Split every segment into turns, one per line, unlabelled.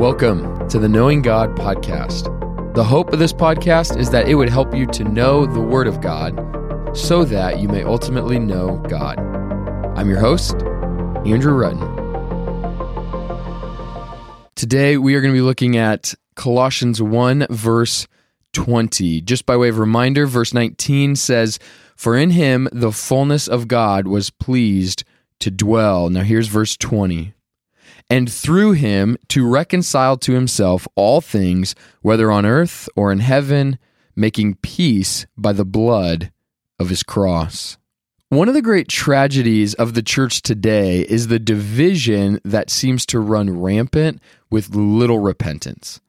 Welcome to the Knowing God podcast. The hope of this podcast is that it would help you to know the Word of God so that you may ultimately know God. I'm your host, Andrew Rutten. Today we are going to be looking at Colossians 1, verse 20. Just by way of reminder, verse 19 says, For in him the fullness of God was pleased to dwell. Now here's verse 20 and through him to reconcile to himself all things, whether on earth or in heaven, making peace by the blood of his cross. One of the great tragedies of the church today is the division that seems to run rampant with little repentance.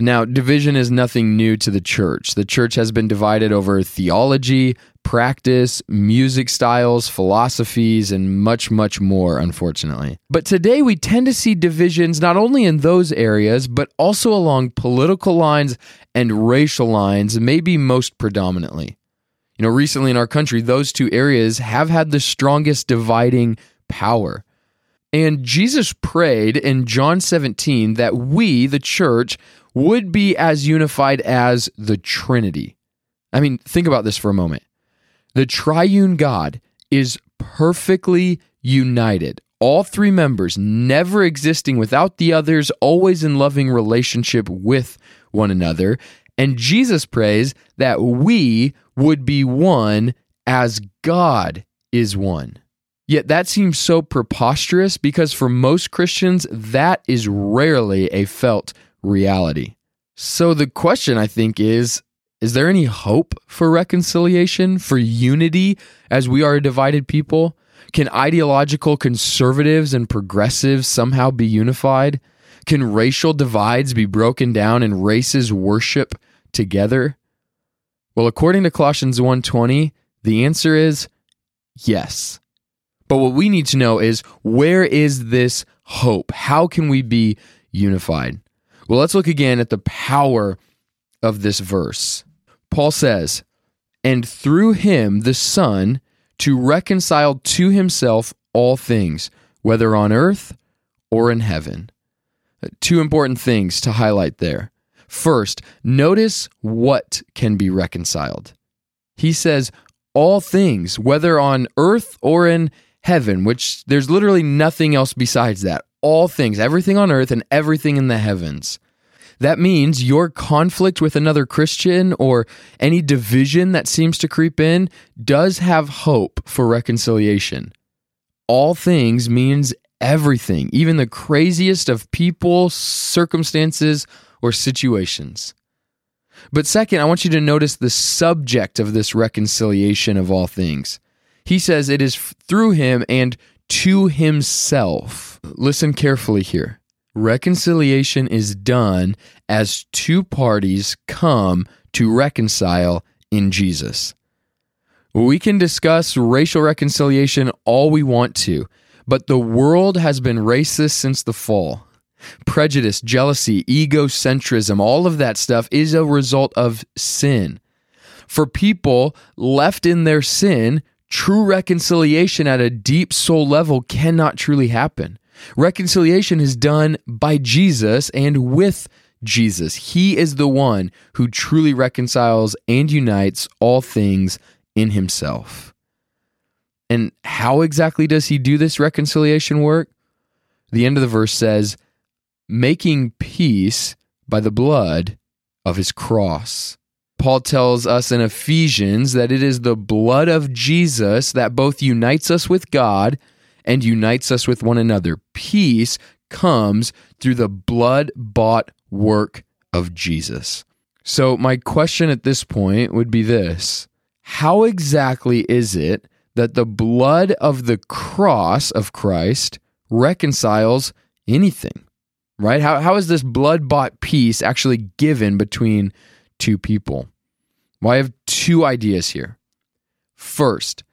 Now, division is nothing new to the church. The church has been divided over theology, practice, music styles, philosophies, and much, much more, unfortunately. But today we tend to see divisions not only in those areas, but also along political lines and racial lines, maybe most predominantly. You know, recently in our country, those two areas have had the strongest dividing power. And Jesus prayed in John 17 that we, the church, would be as unified as the Trinity. I mean, think about this for a moment. The triune God is perfectly united. All three members never existing without the others, always in loving relationship with one another. And Jesus prays that we would be one as God is one. Yet that seems so preposterous because for most Christians, that is rarely a felt reality. So the question I think is is there any hope for reconciliation, for unity as we are a divided people? Can ideological conservatives and progressives somehow be unified? Can racial divides be broken down and races worship together? Well, according to Colossians 1:20, the answer is yes. But what we need to know is where is this hope? How can we be unified? Well, let's look again at the power of this verse. Paul says, And through him, the Son, to reconcile to himself all things, whether on earth or in heaven. Uh, two important things to highlight there. First, notice what can be reconciled. He says, all things, whether on earth or in heaven, which there's literally nothing else besides that all things, everything on earth and everything in the heavens. That means your conflict with another Christian or any division that seems to creep in does have hope for reconciliation. All things means everything, even the craziest of people, circumstances, or situations. But second, I want you to notice the subject of this reconciliation of all things. He says it is through him and to himself. Listen carefully here. Reconciliation is done as two parties come to reconcile in Jesus. We can discuss racial reconciliation all we want to, but the world has been racist since the fall. Prejudice, jealousy, egocentrism, all of that stuff is a result of sin. For people left in their sin, True reconciliation at a deep soul level cannot truly happen. Reconciliation is done by Jesus and with Jesus. He is the one who truly reconciles and unites all things in himself. And how exactly does he do this reconciliation work? The end of the verse says, making peace by the blood of his cross. Paul tells us in Ephesians that it is the blood of Jesus that both unites us with God and unites us with one another. Peace comes through the blood bought work of Jesus. So, my question at this point would be this How exactly is it that the blood of the cross of Christ reconciles anything? Right? How, how is this blood bought peace actually given between two people? Well, I have two ideas here. First,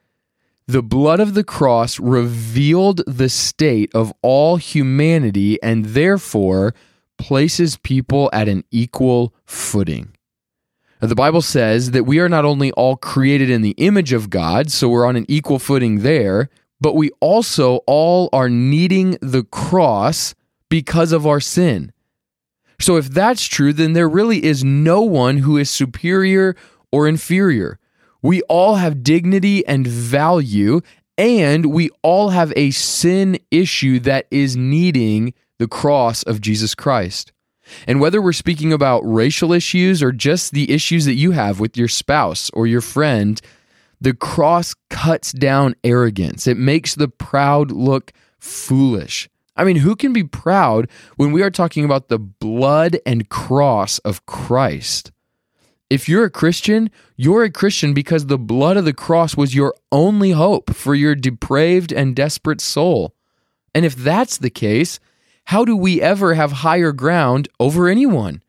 the blood of the cross revealed the state of all humanity and therefore places people at an equal footing. Now, the Bible says that we are not only all created in the image of God, so we're on an equal footing there, but we also all are needing the cross because of our sin. So, if that's true, then there really is no one who is superior or inferior. We all have dignity and value, and we all have a sin issue that is needing the cross of Jesus Christ. And whether we're speaking about racial issues or just the issues that you have with your spouse or your friend, the cross cuts down arrogance. It makes the proud look foolish. I mean, who can be proud when we are talking about the blood and cross of Christ? If you're a Christian, you're a Christian because the blood of the cross was your only hope for your depraved and desperate soul. And if that's the case, how do we ever have higher ground over anyone?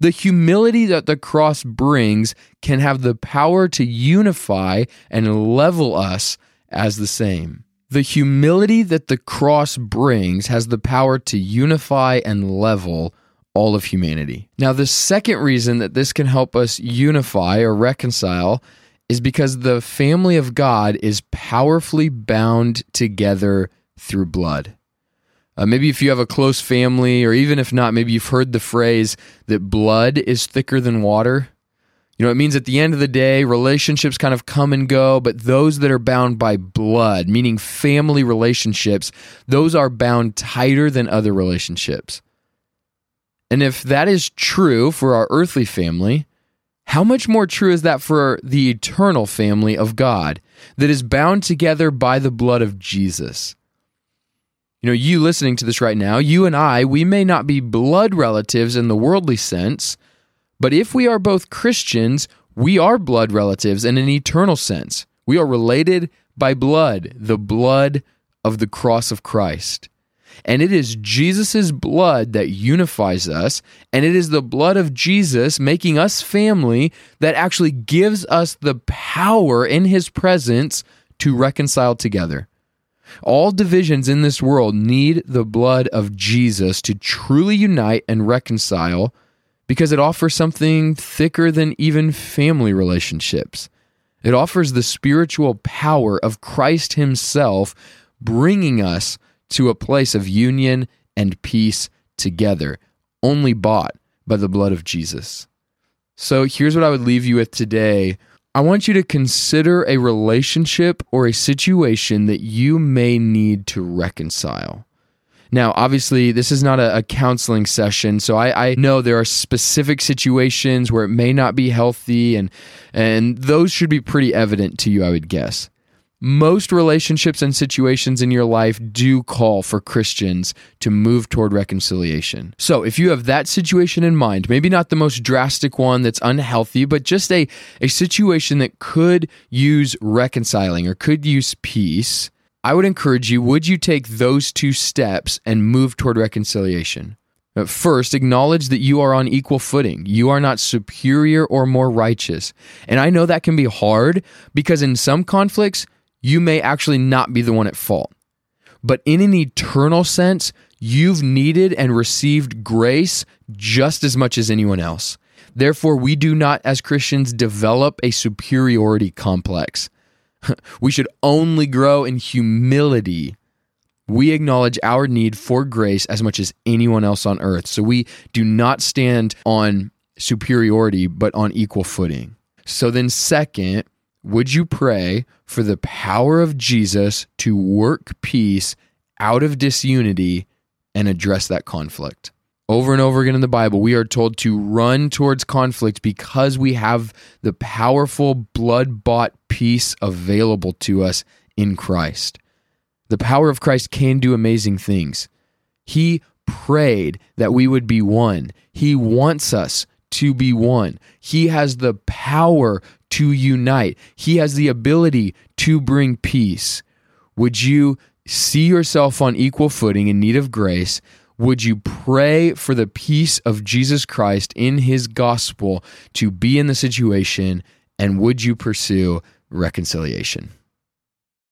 The humility that the cross brings can have the power to unify and level us as the same. The humility that the cross brings has the power to unify and level all of humanity. Now, the second reason that this can help us unify or reconcile is because the family of God is powerfully bound together through blood. Uh, maybe if you have a close family, or even if not, maybe you've heard the phrase that blood is thicker than water. You know, it means at the end of the day, relationships kind of come and go, but those that are bound by blood, meaning family relationships, those are bound tighter than other relationships. And if that is true for our earthly family, how much more true is that for the eternal family of God that is bound together by the blood of Jesus? You know, you listening to this right now, you and I, we may not be blood relatives in the worldly sense, but if we are both Christians, we are blood relatives in an eternal sense. We are related by blood, the blood of the cross of Christ. And it is Jesus' blood that unifies us, and it is the blood of Jesus making us family that actually gives us the power in his presence to reconcile together. All divisions in this world need the blood of Jesus to truly unite and reconcile because it offers something thicker than even family relationships. It offers the spiritual power of Christ Himself, bringing us to a place of union and peace together, only bought by the blood of Jesus. So here's what I would leave you with today I want you to consider a relationship or a situation that you may need to reconcile. Now, obviously, this is not a, a counseling session, so I, I, know there are specific situations where it may not be healthy, and and those should be pretty evident to you, I would guess most relationships and situations in your life do call for Christians to move toward reconciliation. So, if you have that situation in mind, maybe not the most drastic one that's unhealthy, but just a, a situation that could use reconciling or could use peace, I would encourage you would you take those two steps and move toward reconciliation? First, acknowledge that you are on equal footing. You are not superior or more righteous. And I know that can be hard because in some conflicts, you may actually not be the one at fault. But in an eternal sense, you've needed and received grace just as much as anyone else. Therefore, we do not, as Christians, develop a superiority complex. we should only grow in humility. We acknowledge our need for grace as much as anyone else on earth. So we do not stand on superiority, but on equal footing. So then, second, would you pray for the power of Jesus to work peace out of disunity and address that conflict? Over and over again in the Bible, we are told to run towards conflict because we have the powerful blood bought peace available to us in Christ. The power of Christ can do amazing things. He prayed that we would be one. He wants us to be one. He has the power to unite. He has the ability to bring peace. Would you see yourself on equal footing in need of grace? Would you pray for the peace of Jesus Christ in his gospel to be in the situation? And would you pursue reconciliation?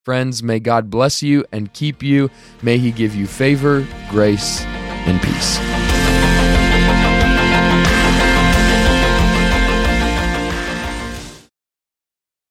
Friends, may God bless you and keep you. May he give you favor, grace, and peace.